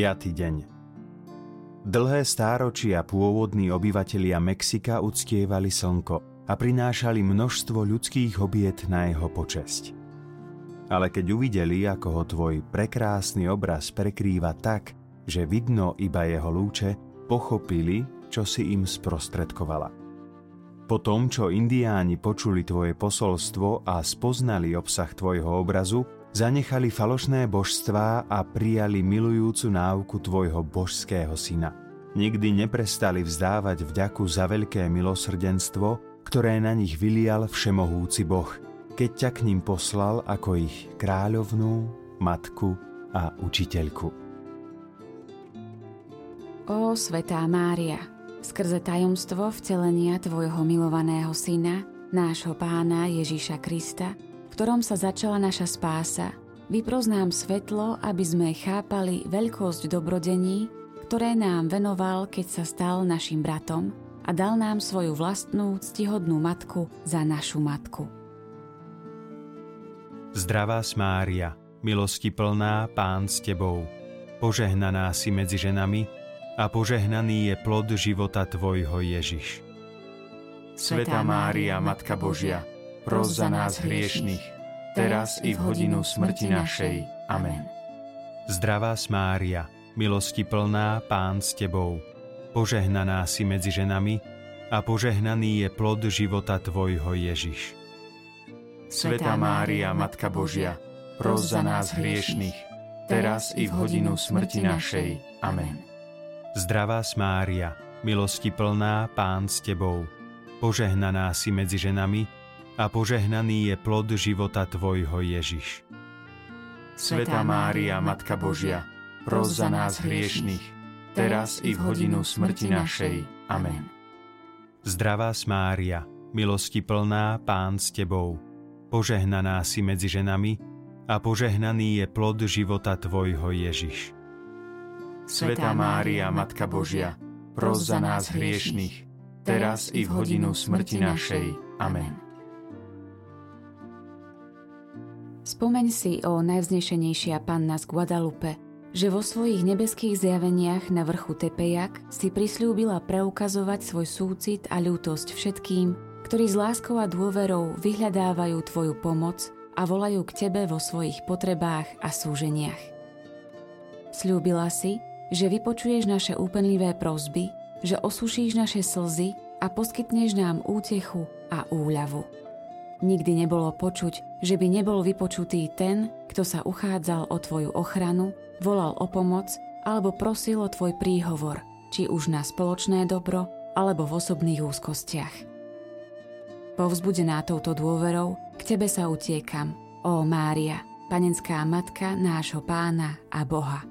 5. deň Dlhé stáročia pôvodní obyvatelia Mexika uctievali slnko a prinášali množstvo ľudských obiet na jeho počesť. Ale keď uvideli, ako ho tvoj prekrásny obraz prekrýva tak, že vidno iba jeho lúče, pochopili, čo si im sprostredkovala. Po tom, čo indiáni počuli tvoje posolstvo a spoznali obsah tvojho obrazu, zanechali falošné božstvá a prijali milujúcu náuku tvojho božského syna. Nikdy neprestali vzdávať vďaku za veľké milosrdenstvo, ktoré na nich vylial všemohúci Boh, keď ťa k ním poslal ako ich kráľovnú, matku a učiteľku. Ó, Svetá Mária, Skrze tajomstvo vtelenia Tvojho milovaného Syna, nášho Pána Ježíša Krista, v ktorom sa začala naša spása, vyproznám svetlo, aby sme chápali veľkosť dobrodení, ktoré nám venoval, keď sa stal našim bratom a dal nám svoju vlastnú ctihodnú matku za našu matku. Zdravá Mária, milosti plná, Pán s Tebou, požehnaná si medzi ženami, a požehnaný je plod života Tvojho Ježiš. Svetá Mária, Matka Božia, pros za nás hriešných, teraz i v hodinu smrti našej. Amen. Zdravá Mária, milosti plná, Pán s Tebou, požehnaná si medzi ženami a požehnaný je plod života Tvojho Ježiš. Svetá Mária, Matka Božia, pros za nás hriešných, teraz i v hodinu smrti našej. Amen. Zdravá Mária, milosti plná, Pán s Tebou, požehnaná si medzi ženami a požehnaný je plod života Tvojho Ježiš. Svetá Mária, Matka Božia, pros za nás hriešných, teraz i v hodinu smrti našej. Amen. Zdravá Mária, milosti plná, Pán s Tebou, požehnaná si medzi ženami a požehnaný je plod života Tvojho Ježiš. Svetá Mária, Matka Božia, pros za nás hriešných, teraz i v hodinu smrti našej. Amen. Spomeň si, o najvznešenejšia panna z Guadalupe, že vo svojich nebeských zjaveniach na vrchu Tepejak si prislúbila preukazovať svoj súcit a ľútosť všetkým, ktorí s láskou a dôverou vyhľadávajú Tvoju pomoc a volajú k Tebe vo svojich potrebách a súženiach. Sľúbila si, že vypočuješ naše úpenlivé prozby, že osušíš naše slzy a poskytneš nám útechu a úľavu. Nikdy nebolo počuť, že by nebol vypočutý ten, kto sa uchádzal o tvoju ochranu, volal o pomoc alebo prosil o tvoj príhovor, či už na spoločné dobro alebo v osobných úzkostiach. Povzbudená touto dôverou, k tebe sa utiekam, ó Mária, panenská matka nášho pána a Boha.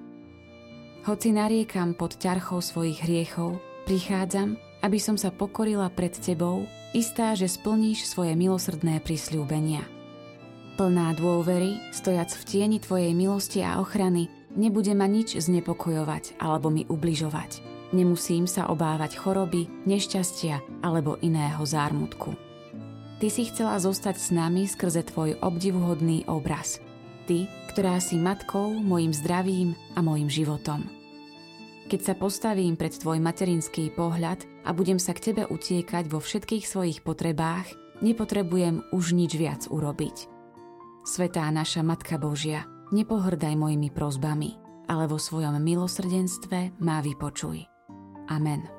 Hoci nariekam pod ťarchou svojich hriechov, prichádzam, aby som sa pokorila pred Tebou, istá, že splníš svoje milosrdné prisľúbenia. Plná dôvery, stojac v tieni Tvojej milosti a ochrany, nebude ma nič znepokojovať alebo mi ubližovať. Nemusím sa obávať choroby, nešťastia alebo iného zármutku. Ty si chcela zostať s nami skrze Tvoj obdivuhodný obraz – ty, ktorá si matkou, mojim zdravím a mojim životom. Keď sa postavím pred tvoj materinský pohľad a budem sa k tebe utiekať vo všetkých svojich potrebách, nepotrebujem už nič viac urobiť. Svetá naša Matka Božia, nepohrdaj mojimi prozbami, ale vo svojom milosrdenstve má vypočuj. Amen.